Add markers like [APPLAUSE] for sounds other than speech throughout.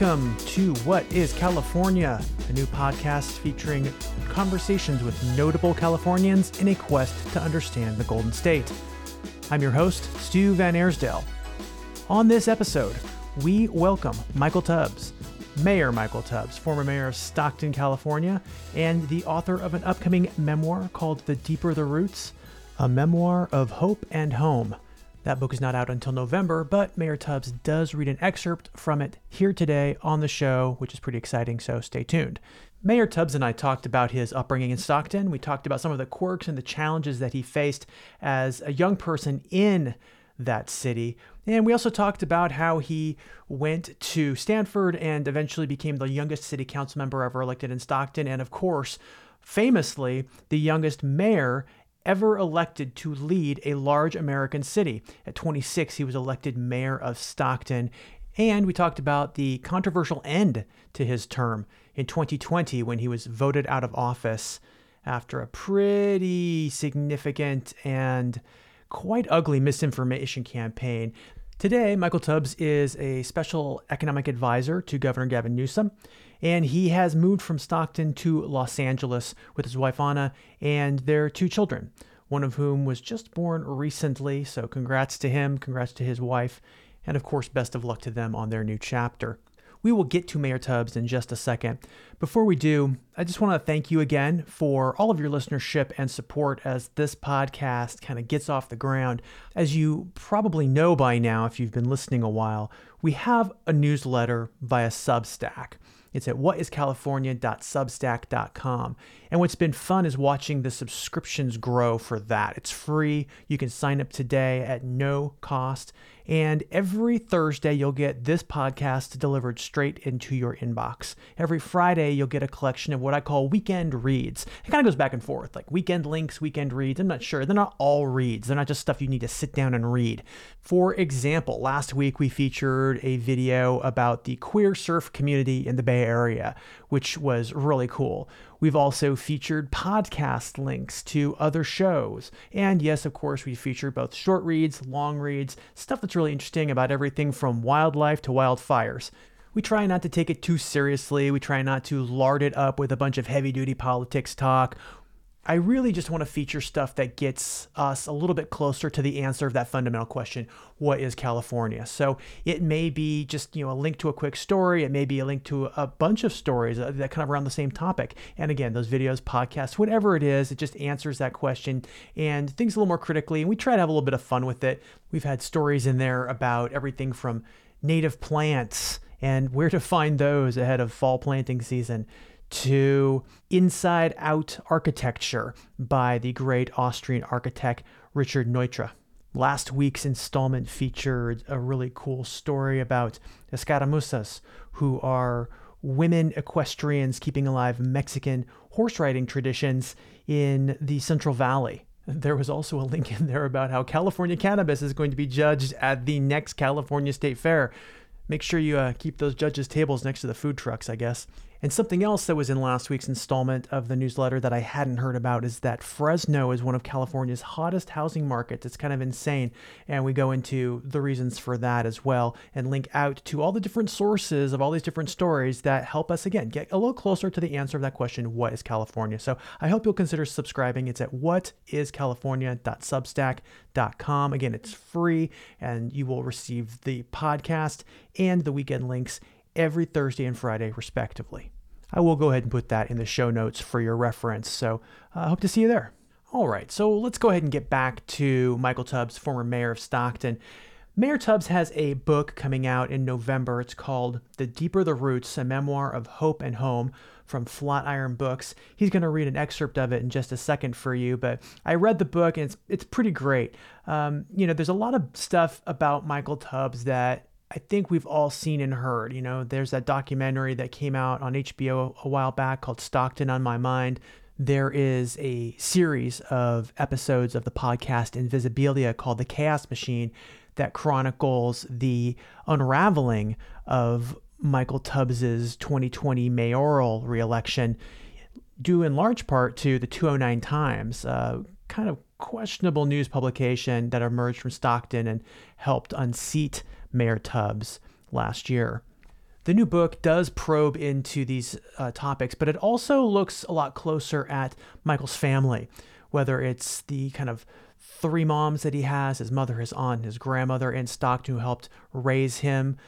welcome to What is California, a new podcast featuring conversations with notable Californians in a quest to understand the Golden State. I'm your host, Stu VanAirsdale. On this episode, we welcome Michael Tubbs, Mayor Michael Tubbs, former mayor of Stockton, California, and the author of an upcoming memoir called The Deeper the Roots, a memoir of hope and home. That book is not out until November, but Mayor Tubbs does read an excerpt from it here today on the show, which is pretty exciting, so stay tuned. Mayor Tubbs and I talked about his upbringing in Stockton. We talked about some of the quirks and the challenges that he faced as a young person in that city. And we also talked about how he went to Stanford and eventually became the youngest city council member ever elected in Stockton. And of course, famously, the youngest mayor ever elected to lead a large American city. At 26, he was elected mayor of Stockton. And we talked about the controversial end to his term in 2020 when he was voted out of office after a pretty significant and quite ugly misinformation campaign. Today, Michael Tubbs is a special economic advisor to Governor Gavin Newsom, and he has moved from Stockton to Los Angeles with his wife Anna and their two children, one of whom was just born recently. So, congrats to him, congrats to his wife, and of course, best of luck to them on their new chapter. We will get to Mayor Tubbs in just a second. Before we do, I just want to thank you again for all of your listenership and support as this podcast kind of gets off the ground. As you probably know by now, if you've been listening a while, we have a newsletter via Substack. It's at whatiscalifornia.substack.com. And what's been fun is watching the subscriptions grow for that. It's free. You can sign up today at no cost. And every Thursday, you'll get this podcast delivered straight into your inbox. Every Friday, you'll get a collection of what I call weekend reads. It kind of goes back and forth, like weekend links, weekend reads. I'm not sure. They're not all reads, they're not just stuff you need to sit down and read. For example, last week we featured a video about the queer surf community in the Bay Area, which was really cool. We've also featured podcast links to other shows. And yes, of course, we feature both short reads, long reads, stuff that's really interesting about everything from wildlife to wildfires. We try not to take it too seriously. We try not to lard it up with a bunch of heavy duty politics talk. I really just want to feature stuff that gets us a little bit closer to the answer of that fundamental question what is California? So it may be just you know a link to a quick story, it may be a link to a bunch of stories uh, that kind of around the same topic. And again, those videos, podcasts, whatever it is, it just answers that question and things a little more critically. And we try to have a little bit of fun with it. We've had stories in there about everything from native plants and where to find those ahead of fall planting season to Inside Out Architecture by the great Austrian architect Richard Neutra. Last week's installment featured a really cool story about escaramuzas, who are women equestrians keeping alive Mexican horse riding traditions in the Central Valley. There was also a link in there about how California cannabis is going to be judged at the next California State Fair. Make sure you uh, keep those judges' tables next to the food trucks, I guess. And something else that was in last week's installment of the newsletter that I hadn't heard about is that Fresno is one of California's hottest housing markets. It's kind of insane. And we go into the reasons for that as well and link out to all the different sources of all these different stories that help us, again, get a little closer to the answer of that question what is California? So I hope you'll consider subscribing. It's at whatiscalifornia.substack.com. Again, it's free and you will receive the podcast and the weekend links every Thursday and Friday, respectively. I will go ahead and put that in the show notes for your reference. So I uh, hope to see you there. All right, so let's go ahead and get back to Michael Tubbs, former mayor of Stockton. Mayor Tubbs has a book coming out in November. It's called The Deeper the Roots, a memoir of hope and home from Flatiron Books. He's going to read an excerpt of it in just a second for you, but I read the book and it's, it's pretty great. Um, you know, there's a lot of stuff about Michael Tubbs that I think we've all seen and heard. You know, there's that documentary that came out on HBO a while back called Stockton on My Mind. There is a series of episodes of the podcast Invisibilia called The Chaos Machine that chronicles the unraveling of Michael Tubbs's 2020 mayoral reelection, due in large part to the 209 Times, kind of questionable news publication that emerged from Stockton and helped unseat Mayor Tubbs last year. The new book does probe into these uh, topics, but it also looks a lot closer at Michael's family, whether it's the kind of three moms that he has his mother, his aunt, his grandmother in Stockton who helped raise him,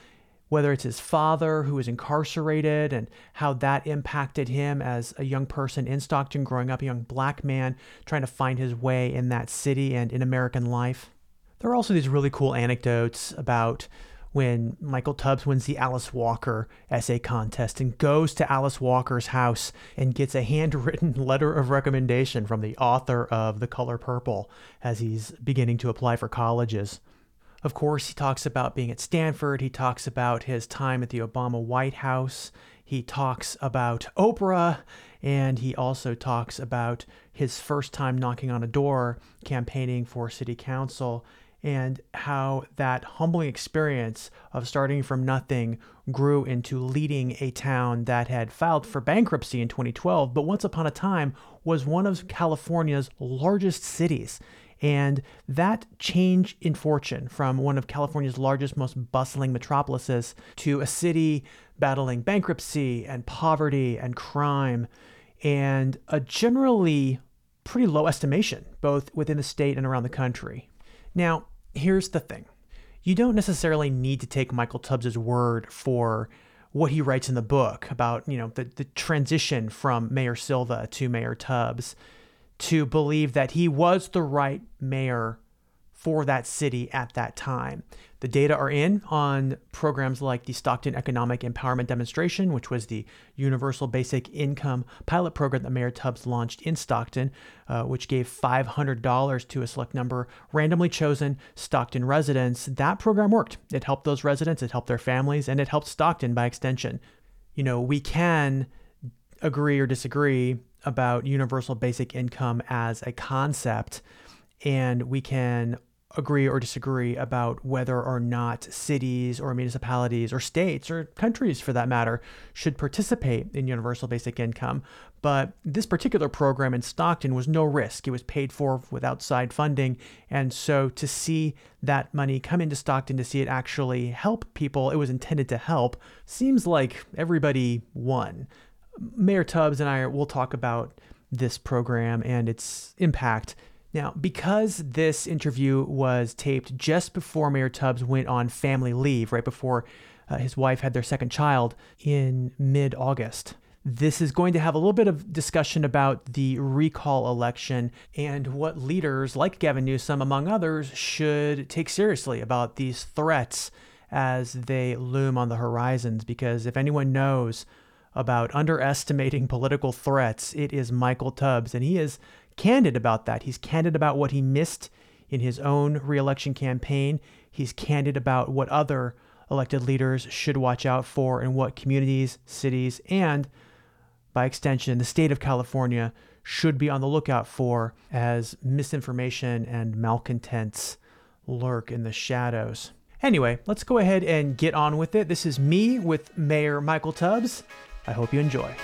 whether it's his father who was incarcerated and how that impacted him as a young person in Stockton, growing up, a young black man trying to find his way in that city and in American life. There are also these really cool anecdotes about when Michael Tubbs wins the Alice Walker essay contest and goes to Alice Walker's house and gets a handwritten [LAUGHS] letter of recommendation from the author of The Color Purple as he's beginning to apply for colleges. Of course, he talks about being at Stanford. He talks about his time at the Obama White House. He talks about Oprah. And he also talks about his first time knocking on a door campaigning for city council and how that humbling experience of starting from nothing grew into leading a town that had filed for bankruptcy in 2012, but once upon a time was one of California's largest cities. And that change in fortune from one of California's largest, most bustling metropolises to a city battling bankruptcy and poverty and crime and a generally pretty low estimation, both within the state and around the country. Now, here's the thing. You don't necessarily need to take Michael Tubbs's word for what he writes in the book about, you know, the, the transition from Mayor Silva to Mayor Tubbs to believe that he was the right mayor for that city at that time. The data are in on programs like the Stockton Economic Empowerment Demonstration, which was the universal basic income pilot program that Mayor Tubbs launched in Stockton, uh, which gave $500 to a select number randomly chosen Stockton residents. That program worked. It helped those residents, it helped their families, and it helped Stockton by extension. You know, we can agree or disagree about universal basic income as a concept, and we can agree or disagree about whether or not cities or municipalities or states or countries for that matter should participate in universal basic income. But this particular program in Stockton was no risk. It was paid for with outside funding. And so to see that money come into Stockton, to see it actually help people it was intended to help, seems like everybody won. Mayor Tubbs and I will talk about this program and its impact now, because this interview was taped just before Mayor Tubbs went on family leave, right before uh, his wife had their second child in mid August, this is going to have a little bit of discussion about the recall election and what leaders like Gavin Newsom, among others, should take seriously about these threats as they loom on the horizons. Because if anyone knows about underestimating [LAUGHS] political threats, it is Michael Tubbs, and he is candid about that. He's candid about what he missed in his own reelection campaign. He's candid about what other elected leaders should watch out for and what communities, cities, and by extension, the state of California should be on the lookout for as misinformation and malcontents lurk in the shadows. Anyway, let's go ahead and get on with it. This is me with Mayor Michael Tubbs. I hope you enjoy.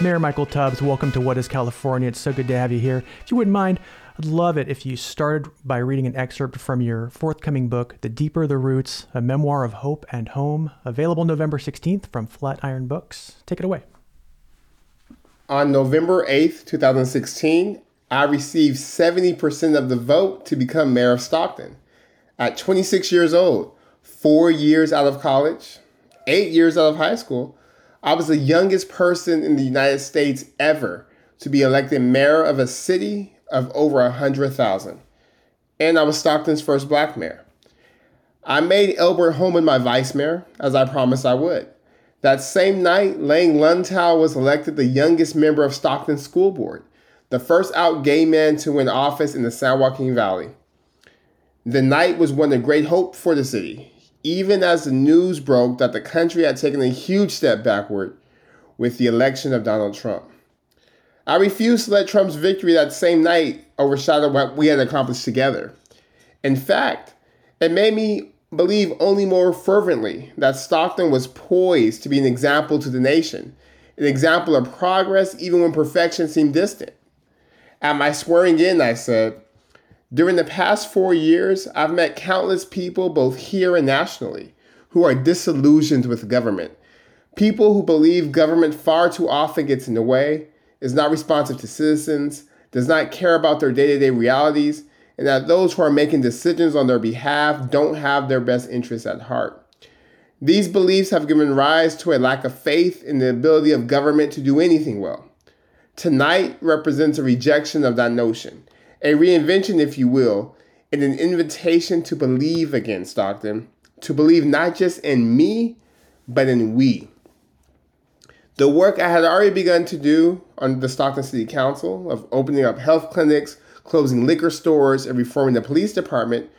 Mayor Michael Tubbs, welcome to What is California? It's so good to have you here. If you wouldn't mind, I'd love it if you started by reading an excerpt from your forthcoming book, The Deeper the Roots, a memoir of hope and home, available November 16th from Flatiron Books. Take it away. On November 8th, 2016, I received 70% of the vote to become mayor of Stockton. At 26 years old, four years out of college, eight years out of high school, I was the youngest person in the United States ever to be elected mayor of a city of over 100,000. And I was Stockton's first black mayor. I made Elbert Holman my vice mayor, as I promised I would. That same night, Lange Luntao was elected the youngest member of Stockton School Board, the first out gay man to win office in the San Joaquin Valley. The night was one of great hope for the city even as the news broke that the country had taken a huge step backward with the election of Donald Trump. I refused to let Trump's victory that same night overshadow what we had accomplished together. In fact, it made me believe only more fervently that Stockton was poised to be an example to the nation, an example of progress even when perfection seemed distant. At my swearing in, I said, During the past four years, I've met countless people, both here and nationally, who are disillusioned with government. People who believe government far too often gets in the way, is not responsive to citizens, does not care about their day to day realities, and that those who are making decisions on their behalf don't have their best interests at heart. These beliefs have given rise to a lack of faith in the ability of government to do anything well. Tonight represents a rejection of that notion, a reinvention, if you will, and an invitation to believe again, Stockton, to believe not just in me, but in we. The work I had already begun to do on the Stockton City Council of opening up health clinics, closing liquor stores, and reforming the police department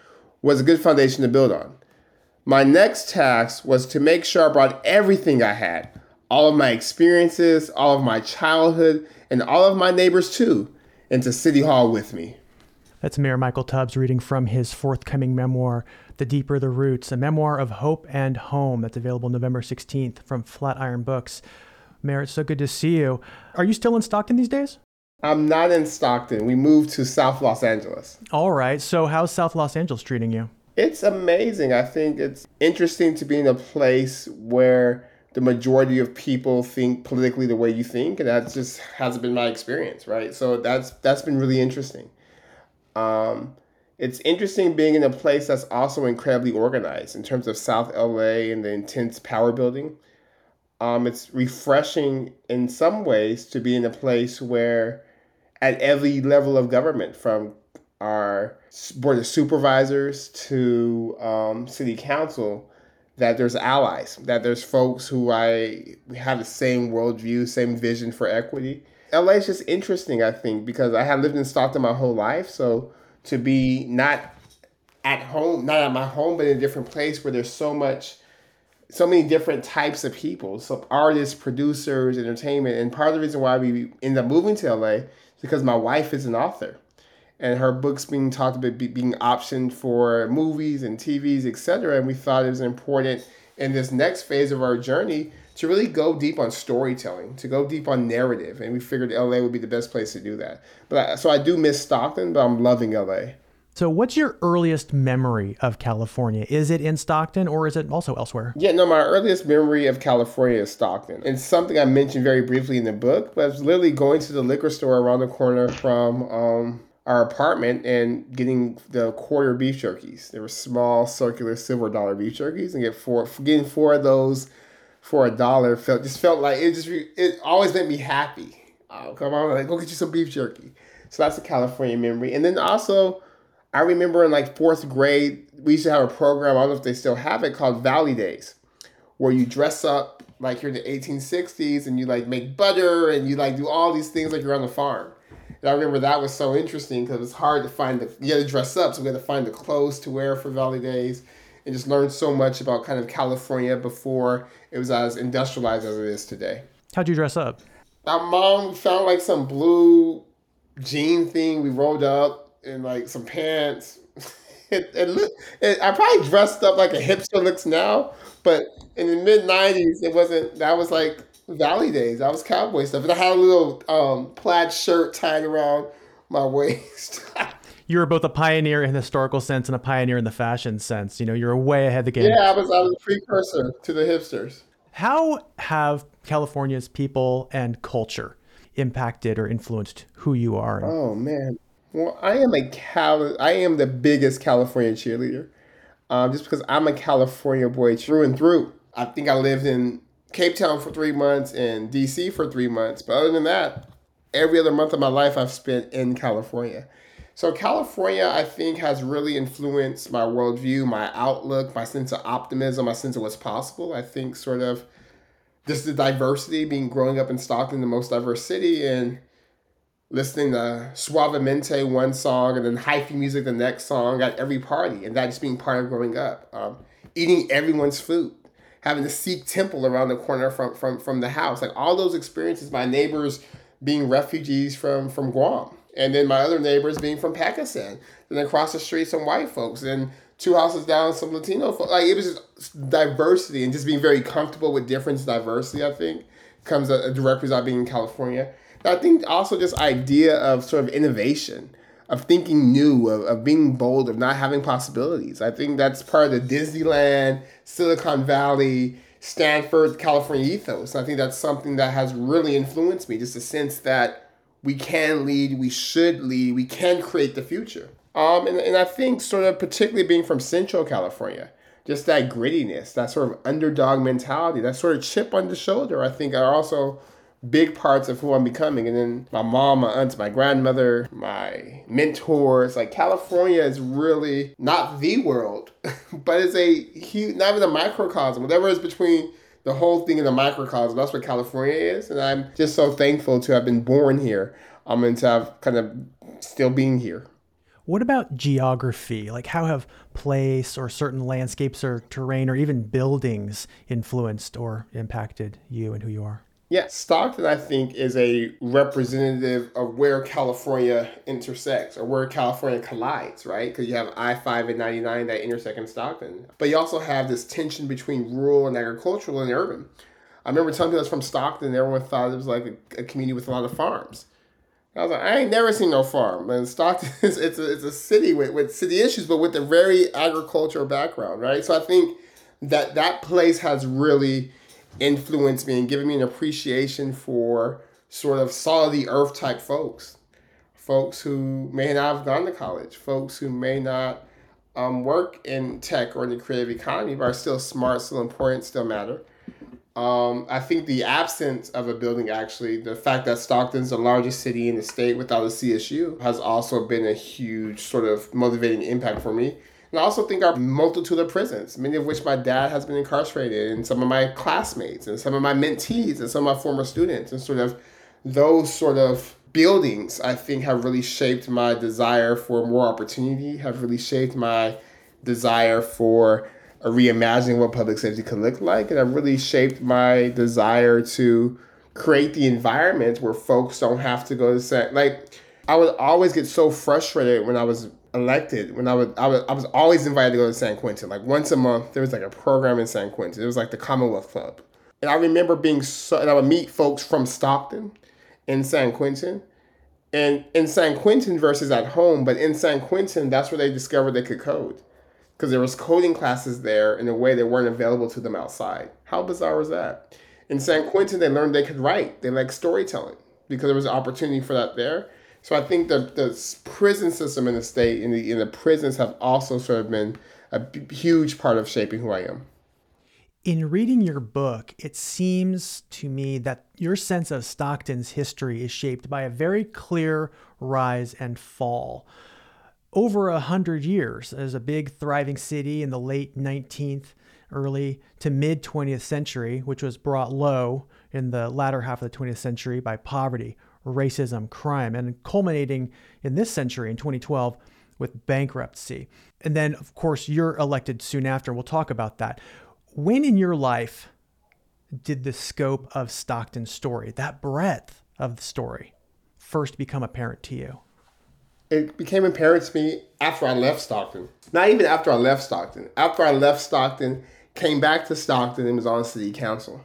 was a good foundation to build on. My next task was to make sure I brought everything I had all of my experiences, all of my childhood, and all of my neighbors too, into City Hall with me. That's Mayor Michael Tubbs reading from his forthcoming memoir, The Deeper the Roots, a memoir of hope and home that's available November 16th from Flatiron Books. Mayor, it's so good to see you. Are you still in Stockton these days? I'm not in Stockton. We moved to South Los Angeles. All right. So, how's South Los Angeles treating you? It's amazing. I think it's interesting to be in a place where the majority of people think politically the way you think, and that just hasn't been my experience, right? So that's that's been really interesting. Um, it's interesting being in a place that's also incredibly organized in terms of South LA and the intense power building. Um, it's refreshing in some ways to be in a place where, at every level of government, from our board of supervisors to um, city council, that there's allies, that there's folks who I have the same worldview, same vision for equity. LA is just interesting, I think, because I have lived in Stockton my whole life. So to be not at home, not at my home, but in a different place where there's so much, so many different types of people, so artists, producers, entertainment. And part of the reason why we end up moving to LA is because my wife is an author and her books being talked about being optioned for movies and TVs, etc. And we thought it was important in this next phase of our journey to really go deep on storytelling, to go deep on narrative, and we figured LA would be the best place to do that. But I, so I do miss Stockton, but I'm loving LA. So, what's your earliest memory of California? Is it in Stockton or is it also elsewhere? Yeah, no, my earliest memory of California is Stockton. It's something I mentioned very briefly in the book, but I was literally going to the liquor store around the corner from um, our apartment and getting the quarter beef jerkies. They were small, circular, silver dollar beef jerkies, and get four, getting four of those for a dollar felt just felt like it just it always made me happy. Oh, come on, like go get you some beef jerky. So that's a California memory, and then also. I remember in like fourth grade, we used to have a program, I don't know if they still have it, called Valley Days, where you dress up like you're in the 1860s and you like make butter and you like do all these things like you're on the farm. And I remember that was so interesting because it was hard to find the you had to dress up, so we had to find the clothes to wear for Valley Days, and just learn so much about kind of California before it was as industrialized as it is today. How'd you dress up? My mom found like some blue jean thing. We rolled up in like some pants. [LAUGHS] it, it, it, I probably dressed up like a hipster looks now, but in the mid '90s, it wasn't. That was like Valley days. I was cowboy stuff, and I had a little um, plaid shirt tied around my [LAUGHS] waist. you were both a pioneer in the historical sense and a pioneer in the fashion sense. You know, you're way ahead of the game. Yeah, I was. I was a precursor to the hipsters. How have California's people and culture impacted or influenced who you are? Oh man, well, I am a Cal. I am the biggest California cheerleader, um, just because I'm a California boy through and through. I think I lived in Cape Town for three months and DC for three months. But other than that, every other month of my life I've spent in California. So California, I think, has really influenced my worldview, my outlook, my sense of optimism, my sense of what's possible. I think sort of just the diversity, being growing up in Stockton, the most diverse city, and listening to Suavemente one song and then hyphy music the next song at every party, and that just being part of growing up. Um, eating everyone's food having the Sikh temple around the corner from from from the house. Like all those experiences, my neighbors being refugees from from Guam, and then my other neighbors being from Pakistan. And across the street, some white folks, and two houses down, some Latino folks. Like it was just diversity and just being very comfortable with difference, diversity. I think comes a, a direct result being in California. I think also just idea of sort of innovation. Of thinking new, of, of being bold, of not having possibilities. I think that's part of the Disneyland, Silicon Valley, Stanford, California ethos. I think that's something that has really influenced me, just a sense that we can lead, we should lead, we can create the future. Um, and, and I think sort of particularly being from Central California, just that grittiness, that sort of underdog mentality, that sort of chip on the shoulder, I think are also big parts of who I'm becoming. And then my mom, my aunts, my grandmother, my mentors. Like California is really not the world, [LAUGHS] but it's a huge, not even a microcosm. Whatever is between the whole thing in the microcosm, that's what California is. And I'm just so thankful to have been born here. Um, and to have kind of still being here. What about geography? Like, how have place or certain landscapes or terrain or even buildings influenced or impacted you and who you are? Yeah, Stockton, I think, is a representative of where California intersects or where California collides, right? Because you have I 5 and 99 that intersect in Stockton. But you also have this tension between rural and agricultural and urban. I remember telling people that's from Stockton, everyone thought it was like a, a community with a lot of farms. I was like, I ain't never seen no farm. And Stockton [LAUGHS] is it's a, it's a city with, with city issues, but with a very agricultural background, right? So I think that that place has really influenced me and given me an appreciation for sort of solid the earth type folks. Folks who may not have gone to college, folks who may not um, work in tech or in the creative economy, but are still smart, still important, still matter. Um, I think the absence of a building, actually, the fact that Stockton's the largest city in the state without a CSU, has also been a huge sort of motivating impact for me. And I also think our multitude of prisons, many of which my dad has been incarcerated, and some of my classmates, and some of my mentees, and some of my former students, and sort of those sort of buildings, I think, have really shaped my desire for more opportunity, have really shaped my desire for a reimagining what public safety could look like. And have really shaped my desire to create the environment where folks don't have to go to set. like I would always get so frustrated when I was elected when I would I, I was always invited to go to San Quentin. Like once a month there was like a program in San Quentin. It was like the Commonwealth Club. And I remember being so and I would meet folks from Stockton in San Quentin. And in San Quentin versus at home, but in San Quentin, that's where they discovered they could code because there was coding classes there in a way that weren't available to them outside. How bizarre was that? In San Quentin, they learned they could write. They like storytelling because there was an opportunity for that there. So I think the the prison system in the state and the, and the prisons have also sort of been a b- huge part of shaping who I am. In reading your book, it seems to me that your sense of Stockton's history is shaped by a very clear rise and fall over a hundred years as a big thriving city in the late 19th, early to mid 20th century, which was brought low in the latter half of the 20th century by poverty, racism, crime, and culminating in this century in 2012 with bankruptcy. And then, of course, you're elected soon after. We'll talk about that. When in your life did the scope of Stockton's story, that breadth of the story, first become apparent to you? it became apparent to me after I left Stockton. Not even after I left Stockton. After I left Stockton, came back to Stockton and was on city council.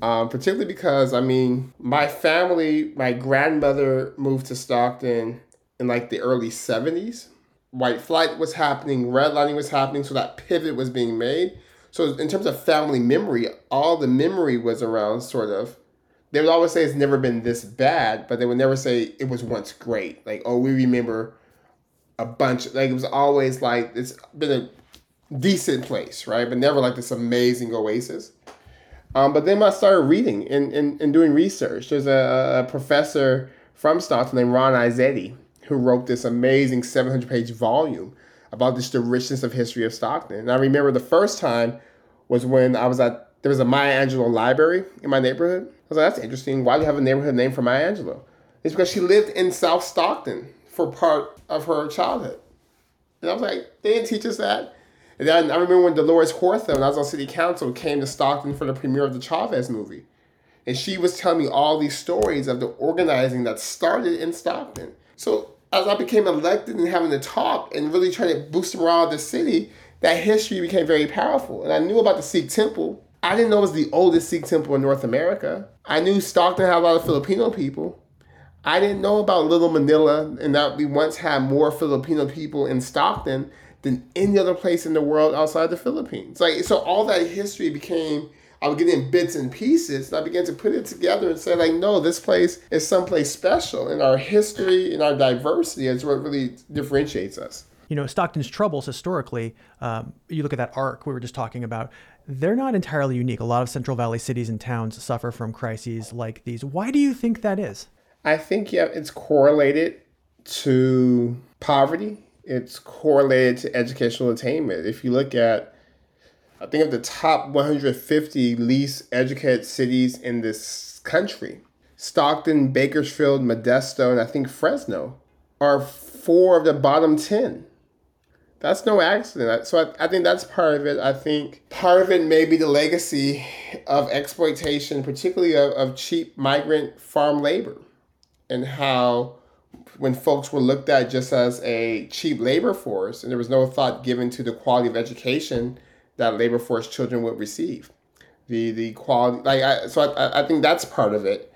Um, particularly because I mean, my family, my grandmother moved to Stockton in like the early '70s. White flight was happening, redlining was happening, so that pivot was being made. So in terms of family memory, all the memory was around sort of they would always say it's never been this bad, but they would never say it was once great. Like, oh, we remember a bunch. Like it was always like it's been a decent place, right? But never like this amazing oasis. Um, but then I started reading and, and, and doing research. There's a, a professor from Stockton named Ron Izedi who wrote this amazing 700 page volume about just the richness of history of Stockton. And I remember the first time was when I was at there was a Maya Angelou library in my neighborhood I was like, that's interesting. Why do you have a neighborhood name for Maya Angelou? It's because she lived in South Stockton for part of her childhood. And I was like, they didn't teach us that. And then I remember when Dolores Huerta, when I was on city council, came to Stockton for the premiere of the Chavez movie. And she was telling me all these stories of the organizing that started in Stockton. So as I became elected and having to talk and really trying to boost the morale of the city, that history became very powerful. And I knew about the Sikh temple I didn't know it was the oldest Sikh temple in North America. I knew Stockton had a lot of Filipino people. I didn't know about Little Manila and that we once had more Filipino people in Stockton than any other place in the world outside the Philippines. Like so all that history became I would get in bits and pieces and I began to put it together and say like no, this place is someplace special and our history and our diversity is what really differentiates us. You know, Stockton's troubles historically, um, you look at that arc we were just talking about, they're not entirely unique. A lot of Central Valley cities and towns suffer from crises like these. Why do you think that is? I think yeah, it's correlated to poverty. It's correlated to educational attainment. If you look at, I think of the top 150 least educated cities in this country, Stockton, Bakersfield, Modesto, and I think Fresno are four of the bottom 10. That's no accident. So I, I think that's part of it. I think part of it may be the legacy of exploitation, particularly of, of cheap migrant farm labor and how when folks were looked at just as a cheap labor force and there was no thought given to the quality of education that labor force children would receive. The the quality like I, so I, I think that's part of it.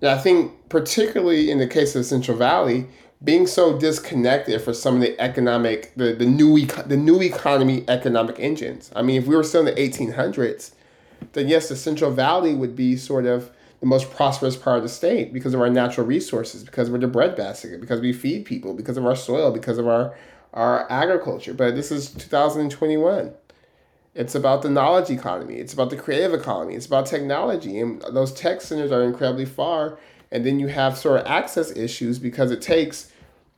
And i think particularly in the case of central valley being so disconnected for some of the economic the, the new the new economy economic engines. I mean if we were still in the 1800s then yes the central valley would be sort of the most prosperous part of the state because of our natural resources, because we're the breadbasket, because we feed people, because of our soil, because of our our agriculture. But this is 2021. It's about the knowledge economy. It's about the creative economy. It's about technology. And those tech centers are incredibly far. And then you have sort of access issues because it takes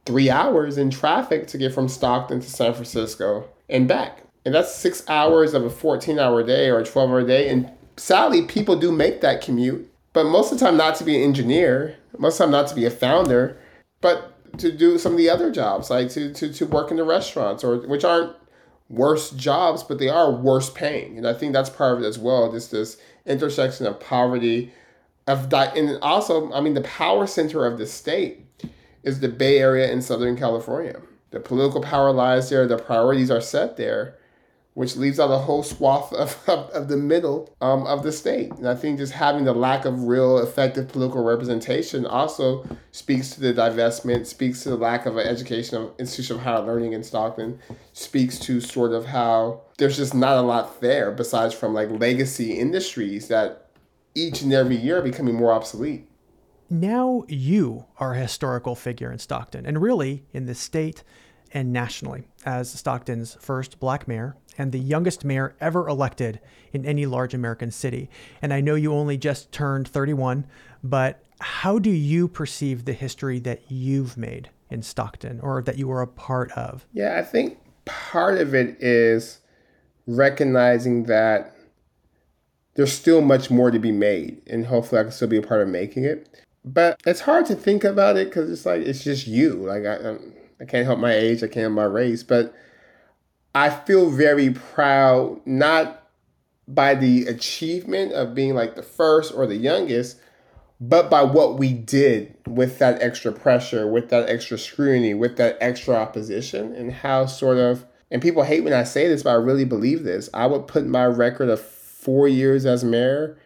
three hours in traffic to get from Stockton to San Francisco and back. And that's six hours of a 14 hour day or a 12 hour day. And sadly, people do make that commute but most of the time not to be an engineer, most of the time not to be a founder, but to do some of the other jobs, like to, to, to work in the restaurants, or which aren't worse jobs, but they are worse paying. And I think that's part of it as well. Just this intersection of poverty, of di- and also, I mean, the power center of the state is the Bay Area in Southern California. The political power lies there. The priorities are set there which leaves out a whole swath of, [LAUGHS] of, of the middle um, of the state. And I think just having the lack of real effective political representation also speaks to the divestment, speaks to the lack of an educational institution of higher learning in Stockton, speaks to sort of how there's just not a lot there besides from like legacy industries that each and every year are becoming more obsolete. Now you are a historical figure in Stockton and really in the state and nationally as Stockton's first black mayor and the youngest mayor ever elected in any large American city. And I know you only just turned 31, but how do you perceive the history that you've made in Stockton or that you were a part of? Yeah, I think part of it is recognizing that there's still much more to be made, and hopefully I can still be a part of making it. But it's hard to think about it because it's like it's just you. Like I, I can't help my age, I can't help my race, but I feel very proud, not by the achievement of being like the first or the youngest, but by what we did with that extra pressure, with that extra scrutiny, with that extra opposition, and how sort of, and people hate when I say this, but I really believe this. I would put my record of four years as mayor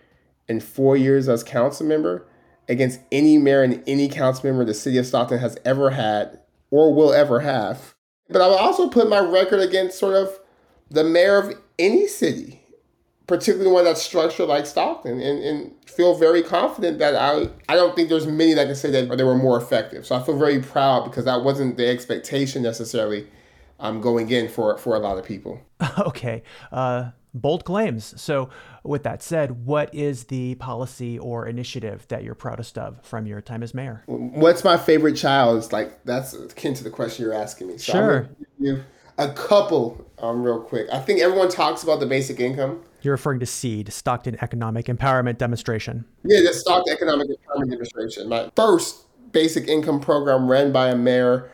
and four years as council member against any mayor and any council member the city of Stockton has ever had or will ever have. But I will also put my record against sort of the mayor of any city, particularly one that's structured like Stockton, and, and feel very confident that I I don't think there's many that can say that they were more effective. So I feel very proud because that wasn't the expectation necessarily um, going in for for a lot of people. [LAUGHS] Okay. Uh, bold claims. So, with that said, what is the policy or initiative that you're proudest of from your time as mayor? What's my favorite child? It's like that's akin to the question you're asking me. So sure. you a couple um, real quick. I think everyone talks about the basic income. You're referring to SEED, Stockton Economic Empowerment Demonstration. Yeah, the Stockton Economic Empowerment Demonstration. My first basic income program ran by a mayor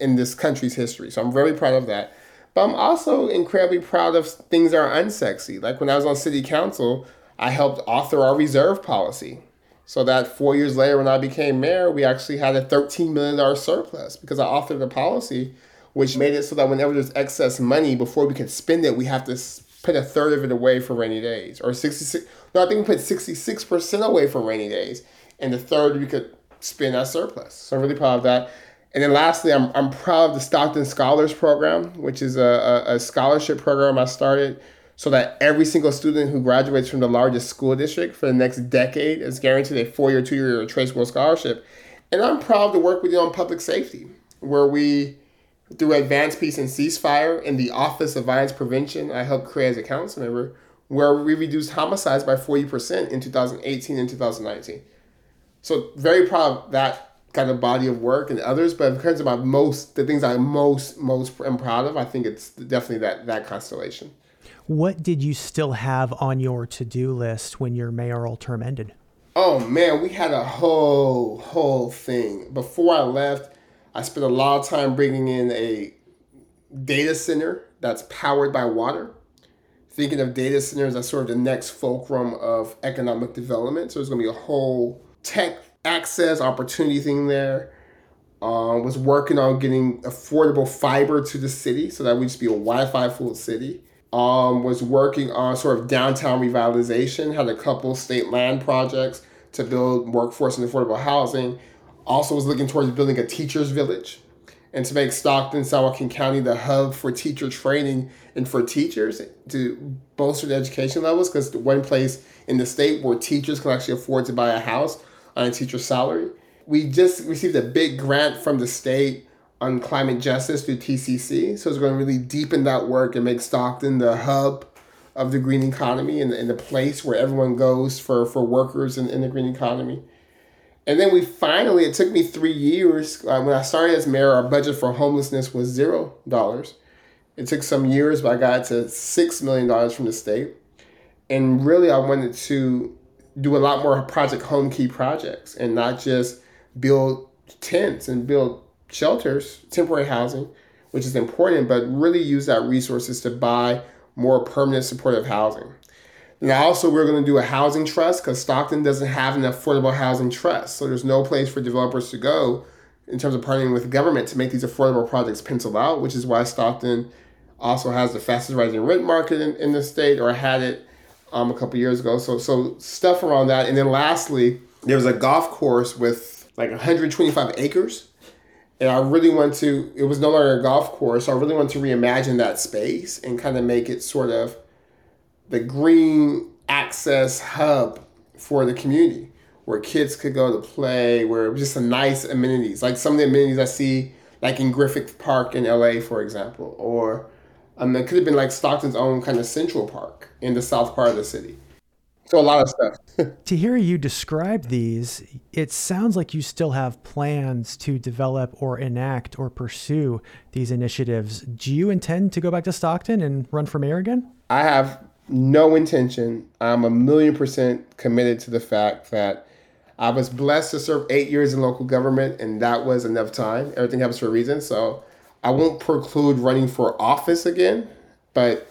in this country's history. So I'm very proud of that. But I'm also incredibly proud of things that are unsexy. Like when I was on city council, I helped author our reserve policy. So that four years later, when I became mayor, we actually had a $13 million surplus because I authored a policy which made it so that whenever there's excess money, before we can spend it, we have to put a third of it away for rainy days. Or 66, no, I think we put 66% away for rainy days. And the third we could spend as surplus. So I'm really proud of that. And then lastly, I'm, I'm proud of the Stockton Scholars Program, which is a, a, scholarship program I started so that every single student who graduates from the largest school district for the next decade is guaranteed a four year, two year trade school scholarship. And I'm proud to work with you on public safety, where we, through Advance Peace and Ceasefire in the Office of Violence Prevention, I helped create as a council member, where we reduced homicides by 40% in 2018 and 2019. So very proud of that kind of body of work and others, but in terms of my most, the things I most, most am proud of, I think it's definitely that, that constellation. What did you still have on your to do list when your mayoral term ended? Oh man, we had a whole, whole thing. Before I left, I spent a lot of time bringing in a data center that's powered by water. Thinking of data centers as sort of the next fulcrum of economic development. So there's going to be a whole tech access opportunity thing there. Um, was working on getting affordable fiber to the city so that we'd just be a Wi-Fi full city um, was working on sort of downtown revitalization, had a couple state land projects to build workforce and affordable housing. Also was looking towards building a teachers village and to make Stockton, San Joaquin County the hub for teacher training and for teachers to bolster the education levels because the one place in the state where teachers can actually afford to buy a house on a teacher's salary. We just received a big grant from the state on climate justice through TCC. So it's going to really deepen that work and make Stockton the hub of the green economy and, and the place where everyone goes for, for workers in, in the green economy. And then we finally, it took me three years. Uh, when I started as mayor, our budget for homelessness was zero dollars. It took some years, but I got to $6 million from the state. And really, I wanted to do a lot more Project Homekey projects and not just build tents and build shelters, temporary housing, which is important, but really use that resources to buy more permanent supportive housing. And also, we're going to do a housing trust because Stockton doesn't have an affordable housing trust. So there's no place for developers to go in terms of partnering with government to make these affordable projects pencil out, which is why Stockton also has the fastest rising rent market in, in the state, or had it um, a couple years ago. So, so stuff around that. And then lastly, there was a golf course with like 125 acres and I really want to. It was no longer a golf course. So I really want to reimagine that space and kind of make it sort of the green access hub for the community, where kids could go to play, where it was just a nice amenities, like some of the amenities I see, like in Griffith Park in LA, for example, or um, it could have been like Stockton's own kind of Central Park in the south part of the city. So a lot of stuff. [LAUGHS] to hear you describe these, it sounds like you still have plans to develop or enact or pursue these initiatives. Do you intend to go back to Stockton and run for mayor again? I have no intention. I'm a million percent committed to the fact that I was blessed to serve eight years in local government, and that was enough time. Everything happens for a reason. So I won't preclude running for office again, but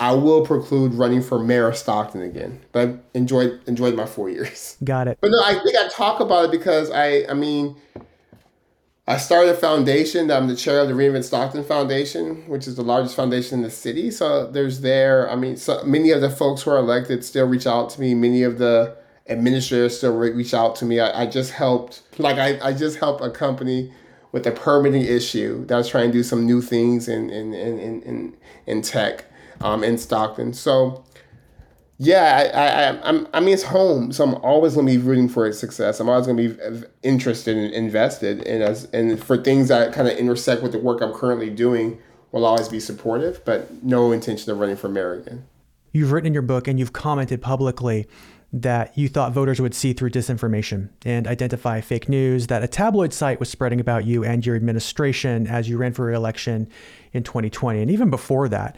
I will preclude running for mayor of Stockton again. But I enjoyed enjoyed my four years. [LAUGHS] Got it. But no, I think I talk about it because I I mean I started a foundation. I'm the chair of the Reinvent Stockton Foundation, which is the largest foundation in the city. So there's there. I mean, so many of the folks who are elected still reach out to me. Many of the administrators still reach out to me. I, I just helped, like I, I just helped a company with a permitting issue that was trying to do some new things in in in in, in tech um, in Stockton. So, yeah, I, I, I'm, I mean, it's home, so I'm always to be rooting for its success. I'm always to be interested and invested in us, and for things that kind of intersect with the work I'm currently doing, will always be supportive, but no intention of running for mayor again. You've written in your book and you've commented publicly that you thought voters would see through disinformation and identify fake news that a tabloid site was spreading about you and your administration as you ran for re-election in 2020 and even before that.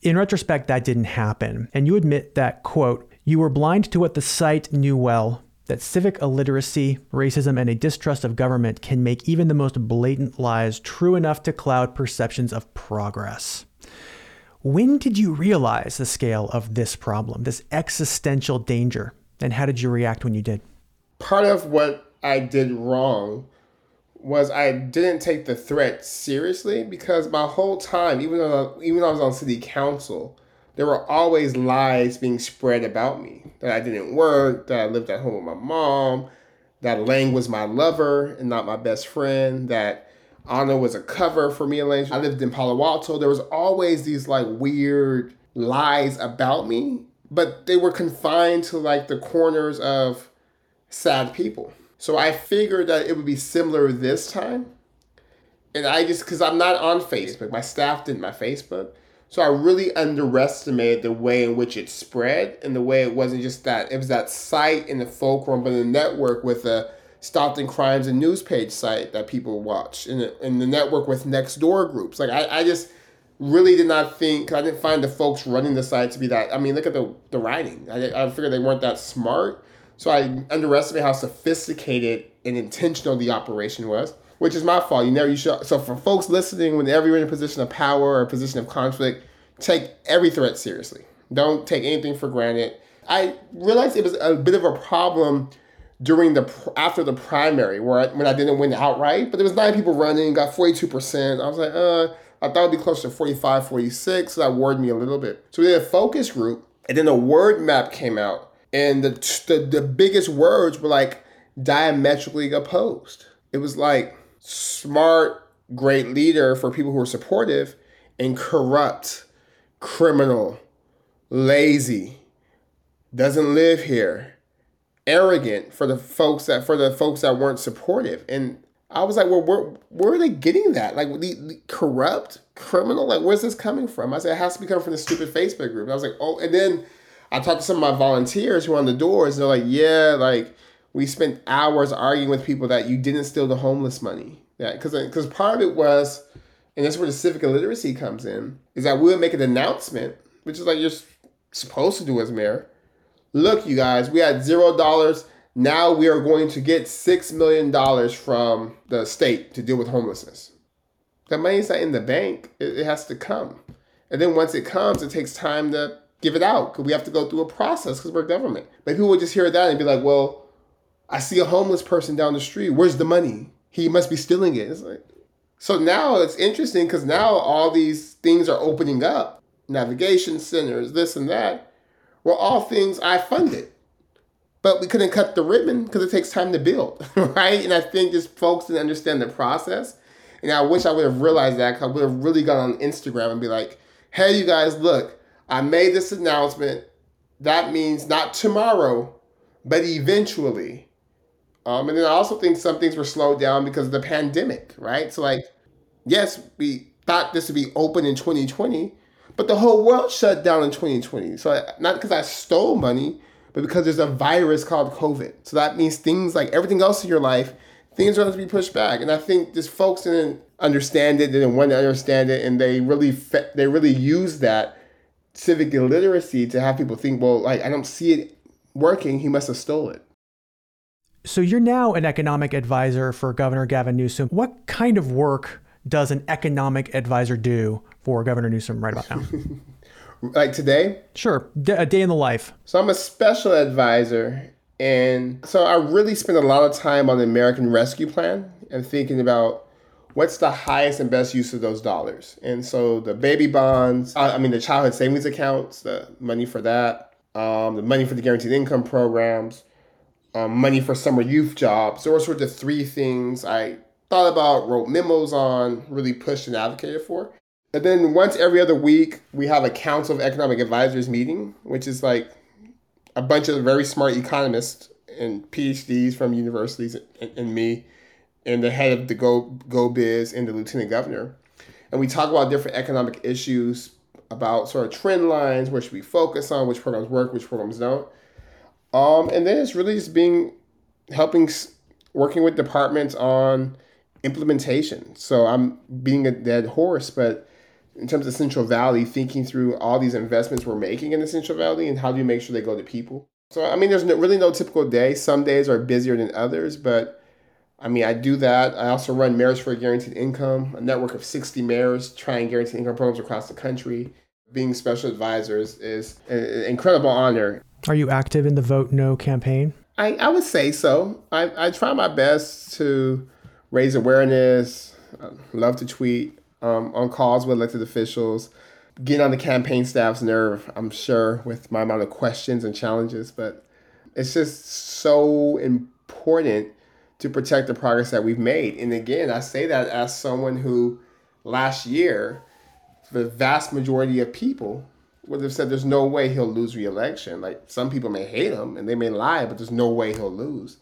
In retrospect, that didn't happen. And you admit that, quote, you were blind to what the site knew well that civic illiteracy, racism, and a distrust of government can make even the most blatant lies true enough to cloud perceptions of progress. When did you realize the scale of this problem, this existential danger, and how did you react when you did? Part of what I did wrong was I didn't take the threat seriously because my whole time, even though even though I was on city council, there were always lies being spread about me that I didn't work, that I lived at home with my mom, that Lange was my lover and not my best friend, that Anna was a cover for me and Lange. I lived in Palo Alto. There was always these like weird lies about me, but they were confined to like the corners of sad people. So I figured that it would be similar this time. And I just, because I'm not on Facebook, my staff didn't my Facebook. So I really underestimated the way in which it spread and the way it wasn't just that, it was that site in the fulcrum, but the network with the Stockton Crimes and News page site that people watch and the, the network with Nextdoor groups. Like I, I just really did not think, I didn't find the folks running the site to be that, I mean, look at the, the writing. I, I figured they weren't that smart. So I underestimated how sophisticated and intentional the operation was, which is my fault. You never you should. So for folks listening, whenever you're in a position of power or a position of conflict, take every threat seriously. Don't take anything for granted. I realized it was a bit of a problem during the after the primary where I, when I didn't win outright, but there was nine people running, got 42%. I was like, uh, I thought it'd be closer to 45, 46. So that worried me a little bit. So we did a focus group, and then a word map came out and the, the the biggest words were like diametrically opposed. It was like smart, great leader for people who are supportive, and corrupt, criminal, lazy, doesn't live here, arrogant for the folks that for the folks that weren't supportive. And I was like, well, where where are they getting that? Like the, the corrupt, criminal, like where's this coming from? I said it has to be coming from the stupid Facebook group. And I was like, oh, and then I talked to some of my volunteers who are on the doors. and They're like, yeah, like we spent hours arguing with people that you didn't steal the homeless money. Yeah, because because uh, part of it was, and that's where the civic illiteracy comes in, is that we would make an announcement, which is like you're supposed to do as mayor. Look, you guys, we had zero dollars. Now we are going to get six million dollars from the state to deal with homelessness. That money's not in the bank. It, has to come, and then once it comes, it takes time to give it out because we have to go through a process because we're government. But people would just hear that and be like, well, I see a homeless person down the street. Where's the money? He must be stealing it. It's like, so now it's interesting because now all these things are opening up. Navigation centers, this and that, were all things I funded. But we couldn't cut the ribbon because it takes time to build, [LAUGHS] right? And I think just folks didn't understand the process. And I wish I would have realized that because I would have really gone on Instagram and be like, hey, you guys, look, I made this announcement. That means not tomorrow, but eventually. Um, and then I also think some things were slowed down because of the pandemic, right? So, like, yes, we thought this would be open in 2020, but the whole world shut down in 2020. So, not because I stole money, but because there's a virus called COVID. So, that means things like everything else in your life, things are going to be pushed back. And I think just folks didn't understand it, didn't want to understand it, and they really, fe- they really use that civic illiteracy to have people think, well, like I don't see it working. He must have stole it. So you're now an economic advisor for Governor Gavin Newsom. What kind of work does an economic advisor do for Governor Newsom right about now? [LAUGHS] like today? Sure, D- a day in the life. So I'm a special advisor, and so I really spend a lot of time on the American Rescue Plan and thinking about what's the highest and best use of those dollars? And so the baby bonds, I mean, the childhood savings accounts, the money for that, um, the money for the guaranteed income programs, um, money for summer youth jobs. Those were sort of the three things I thought about, wrote memos on, really pushed and advocated for. And then once every other week, we have a Council of Economic Advisors meeting, which is like a bunch of very smart economists and PhDs from universities and, and me and the head of the Go Go Biz and the lieutenant governor, and we talk about different economic issues about sort of trend lines, where should we focus on, which programs work, which programs don't. Um, and then it's really just being helping working with departments on implementation. So I'm being a dead horse, but in terms of Central Valley, thinking through all these investments we're making in the Central Valley and how do you make sure they go to people. So I mean, there's no, really no typical day. Some days are busier than others, but I mean, I do that. I also run Mayors for a Guaranteed Income, a network of 60 mayors trying guaranteed income programs across the country. Being special advisors is an incredible honor. Are you active in the Vote No campaign? I, I would say so. I, I try my best to raise awareness, love to tweet um, on calls with elected officials, get on the campaign staff's nerve, I'm sure, with my amount of questions and challenges. But it's just so important to protect the progress that we've made. And again, I say that as someone who last year, the vast majority of people would have said there's no way he'll lose re-election. Like some people may hate him and they may lie, but there's no way he'll lose.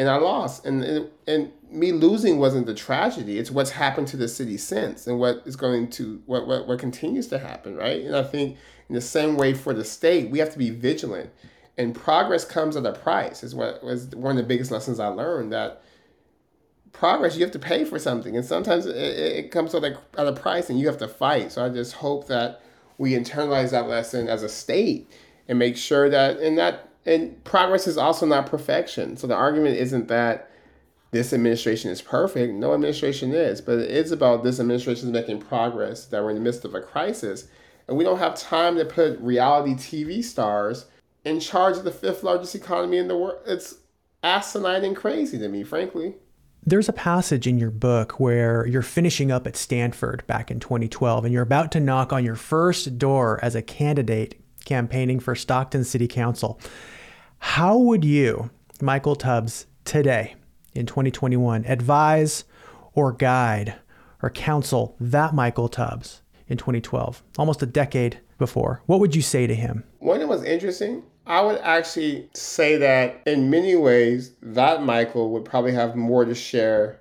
And I lost. And, and and me losing wasn't the tragedy. It's what's happened to the city since and what is going to what, what what continues to happen, right? And I think in the same way for the state, we have to be vigilant. And progress comes at a price, is what was one of the biggest lessons I learned that progress you have to pay for something and sometimes it, it comes at a, at a price and you have to fight so i just hope that we internalize that lesson as a state and make sure that and that and progress is also not perfection. So the argument isn't that this administration is perfect. No administration is, but it is about this administration is making progress. That we're in the midst of a crisis, and we don't have time to put reality TV stars in charge of the fifth largest economy in the world. It's asinine and crazy to me, frankly. There's a passage in your book where you're finishing up at Stanford back in 2012 and you're about to knock on your first door as a candidate campaigning for Stockton City Council. How would you, Michael Tubbs, today in 2021, advise or guide or counsel that Michael Tubbs in 2012, almost a decade before? What would you say to him? One that was interesting I would actually say that in many ways, that Michael would probably have more to share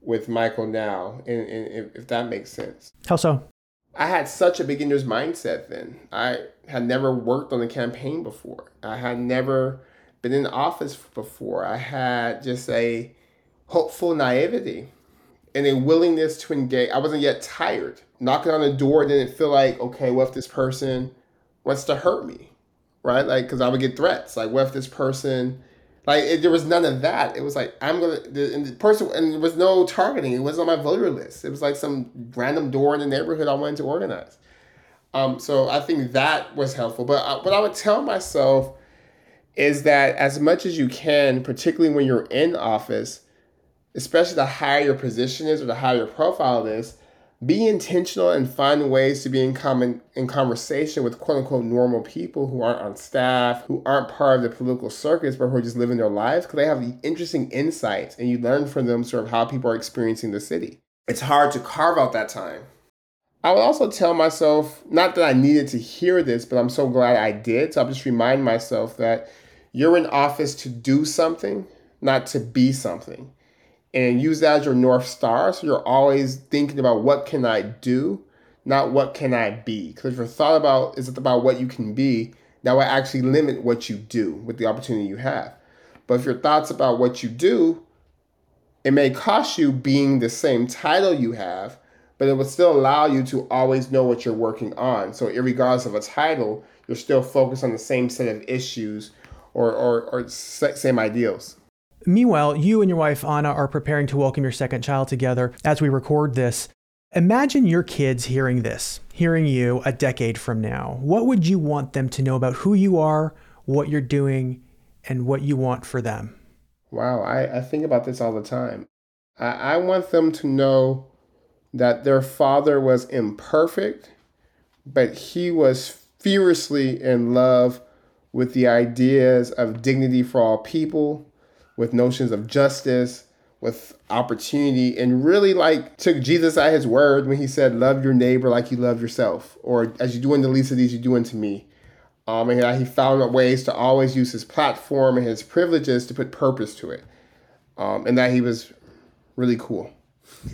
with Michael now, and, and if that makes sense. How so? I had such a beginner's mindset then. I had never worked on a campaign before. I had never been in office before. I had just a hopeful naivety and a willingness to engage. I wasn't yet tired. Knocking on the door didn't feel like, okay, what if this person wants to hurt me? right? Like, because I would get threats. Like, what if this person, like, it, there was none of that. It was like I'm gonna, the, and the person, and there was no targeting. It wasn't on my voter list. It was like some random door in the neighborhood I wanted to organize. Um, so I think that was helpful. But uh, what I would tell myself is that as much as you can, particularly when you're in office, especially the higher your position is or the higher your profile is, be intentional and find ways to be in common in conversation with quote unquote normal people who aren't on staff, who aren't part of the political circus, but who are just living their lives because they have interesting insights and you learn from them sort of how people are experiencing the city. It's hard to carve out that time. I would also tell myself, not that I needed to hear this, but I'm so glad I did. So I'll just remind myself that you're in office to do something, not to be something and use that as your north star. So you're always thinking about what can i do not what can i be. Because if your thought about is about what you can be that will actually limit what you do with the opportunity you have. But if your thoughts about what you do it may cost you being the same title you have but it will still allow you to always know what you're working on. So regardless of a title you're still focused on the same set of issues or, or, or same ideals Meanwhile, you and your wife Anna are preparing to welcome your second child together as we record this. Imagine your kids hearing this, hearing you a decade from now. What would you want them to know about who you are, what you're doing, and what you want for them? Wow, I, I think about this all the time. I, I want them to know that their father was imperfect, but he was fiercely in love with the ideas of dignity for all people with notions of justice, with opportunity, and really like took Jesus at his word when he said, Love your neighbor like you love yourself, or as you do in the least of these, you do unto me. Um, and he found ways to always use his platform and his privileges to put purpose to it. Um, and that he was really cool.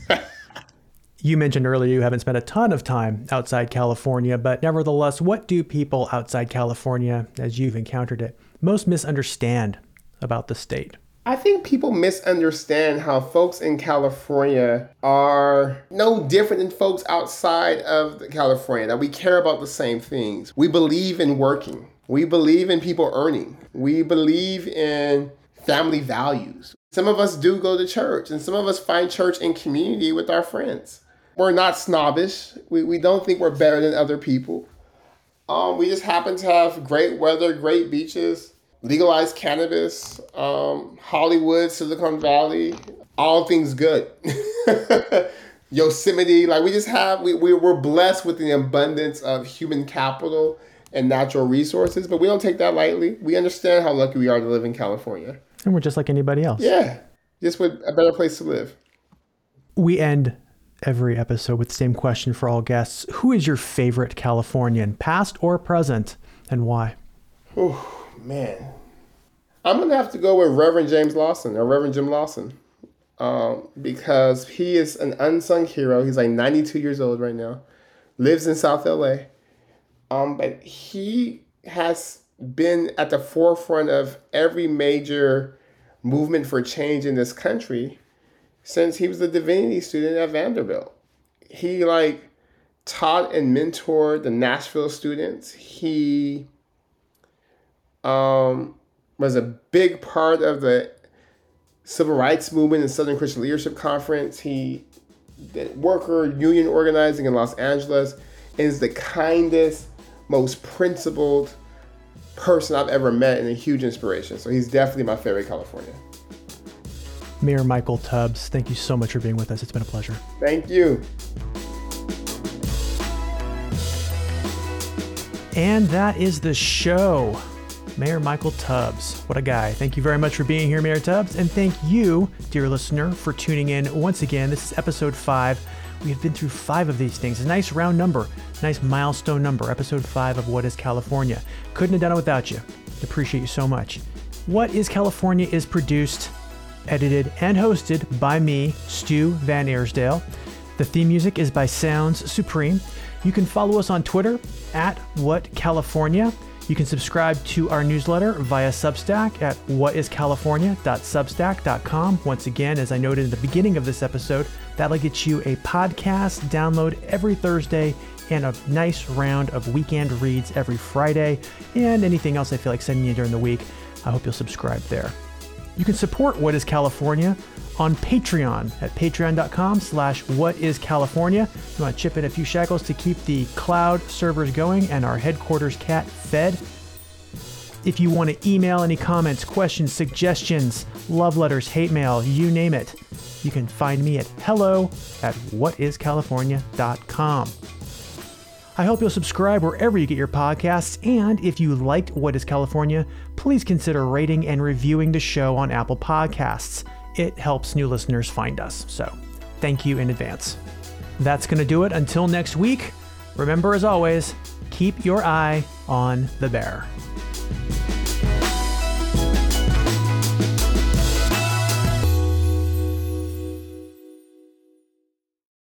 [LAUGHS] you mentioned earlier you haven't spent a ton of time outside California, but nevertheless, what do people outside California, as you've encountered it, most misunderstand about the state? I think people misunderstand how folks in California are no different than folks outside of California, that we care about the same things. We believe in working, we believe in people earning, we believe in family values. Some of us do go to church, and some of us find church in community with our friends. We're not snobbish, we, we don't think we're better than other people. Um, we just happen to have great weather, great beaches legalized cannabis, um, Hollywood, Silicon Valley, all things good. [LAUGHS] Yosemite, like we just have, we, we, we're blessed with the abundance of human capital and natural resources, but we don't take that lightly. We understand how lucky we are to live in California. And we're just like anybody else. Yeah, just with a better place to live. We end every episode with the same question for all guests Who is your favorite Californian, past or present, and why? Oh, man. I'm to have to go with Reverend James Lawson or Reverend Jim Lawson um, because he is an unsung hero. He's like 92 years old right now, lives in South LA. Um, but he has been at the forefront of every major movement for change in this country since he was a divinity student at Vanderbilt. He like taught and mentored the Nashville students. He um, was a big part of the civil rights movement and Southern Christian Leadership Conference. He did worker union organizing in Los Angeles and is the kindest, most principled person I've ever met and a huge inspiration. So he's definitely my favorite California. Mayor Michael Tubbs, thank you so much for being with us. It's been a pleasure. Thank you. And that is the show. Mayor Michael Tubbs. What a guy. Thank you very much for being here, Mayor Tubbs. And thank you, dear listener, for tuning in once again. This is episode five. We have been through five of these things. A nice round number, nice milestone number. Episode five of What is California. Couldn't have done it without you. Appreciate you so much. What is California is produced, edited, and hosted by me, Stu VanAirsdale. The theme music is by Sounds Supreme. You can follow us on Twitter at What California. You can subscribe to our newsletter via Substack at whatiscalifornia.substack.com. Once again, as I noted in the beginning of this episode, that'll get you a podcast download every Thursday and a nice round of weekend reads every Friday and anything else I feel like sending you during the week. I hope you'll subscribe there. You can support What is California on Patreon at patreon.com slash what is California. You want to chip in a few shekels to keep the cloud servers going and our headquarters cat fed. If you want to email any comments, questions, suggestions, love letters, hate mail, you name it, you can find me at hello at whatiscalifornia.com. I hope you'll subscribe wherever you get your podcasts. And if you liked What is California, please consider rating and reviewing the show on Apple Podcasts. It helps new listeners find us. So thank you in advance. That's going to do it until next week. Remember, as always, keep your eye on the bear.